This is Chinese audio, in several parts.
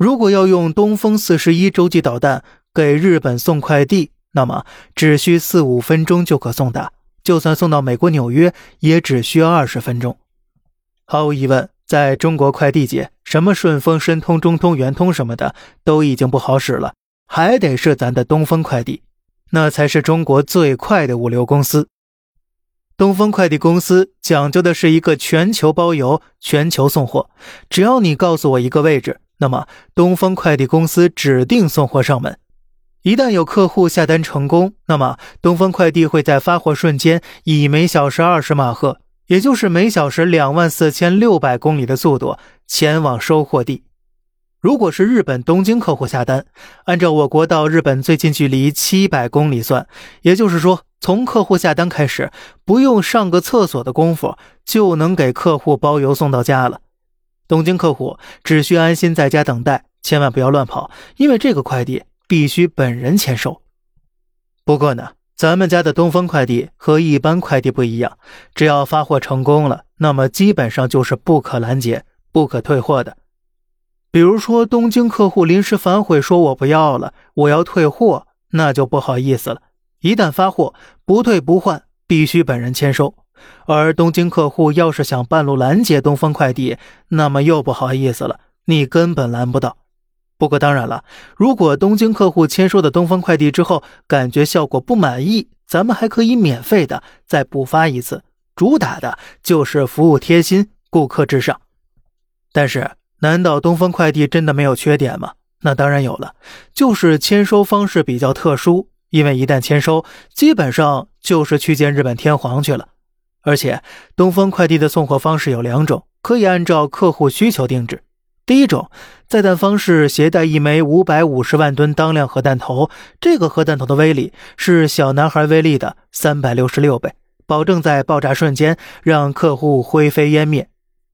如果要用东风四十一洲际导弹给日本送快递，那么只需四五分钟就可送达，就算送到美国纽约，也只需要二十分钟。毫无疑问，在中国快递界，什么顺丰、申通、中通、圆通什么的都已经不好使了，还得是咱的东风快递，那才是中国最快的物流公司。东风快递公司讲究的是一个全球包邮、全球送货，只要你告诉我一个位置，那么东风快递公司指定送货上门。一旦有客户下单成功，那么东风快递会在发货瞬间以每小时二十马赫，也就是每小时两万四千六百公里的速度前往收货地。如果是日本东京客户下单，按照我国到日本最近距离七百公里算，也就是说，从客户下单开始，不用上个厕所的功夫，就能给客户包邮送到家了。东京客户只需安心在家等待，千万不要乱跑，因为这个快递。必须本人签收。不过呢，咱们家的东风快递和一般快递不一样，只要发货成功了，那么基本上就是不可拦截、不可退货的。比如说，东京客户临时反悔说“我不要了，我要退货”，那就不好意思了。一旦发货，不退不换，必须本人签收。而东京客户要是想半路拦截东风快递，那么又不好意思了，你根本拦不到。不过当然了，如果东京客户签收的东风快递之后感觉效果不满意，咱们还可以免费的再补发一次。主打的就是服务贴心，顾客至上。但是，难道东风快递真的没有缺点吗？那当然有了，就是签收方式比较特殊。因为一旦签收，基本上就是去见日本天皇去了。而且，东风快递的送货方式有两种，可以按照客户需求定制。第一种载弹方式，携带一枚五百五十万吨当量核弹头，这个核弹头的威力是小男孩威力的三百六十六倍，保证在爆炸瞬间让客户灰飞烟灭。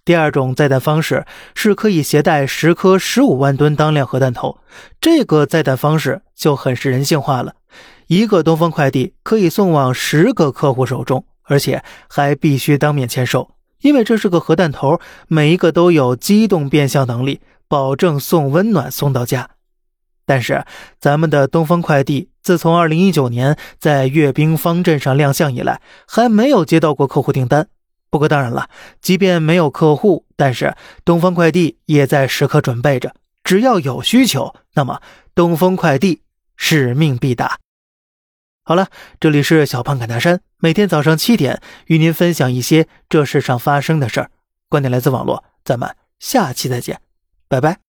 第二种载弹方式是可以携带十颗十五万吨当量核弹头，这个载弹方式就很是人性化了，一个东风快递可以送往十个客户手中，而且还必须当面签收。因为这是个核弹头，每一个都有机动变向能力，保证送温暖送到家。但是，咱们的东风快递自从2019年在阅兵方阵上亮相以来，还没有接到过客户订单。不过，当然了，即便没有客户，但是东风快递也在时刻准备着，只要有需求，那么东风快递使命必达。好了，这里是小胖侃大山，每天早上七点与您分享一些这世上发生的事儿，观点来自网络，咱们下期再见，拜拜。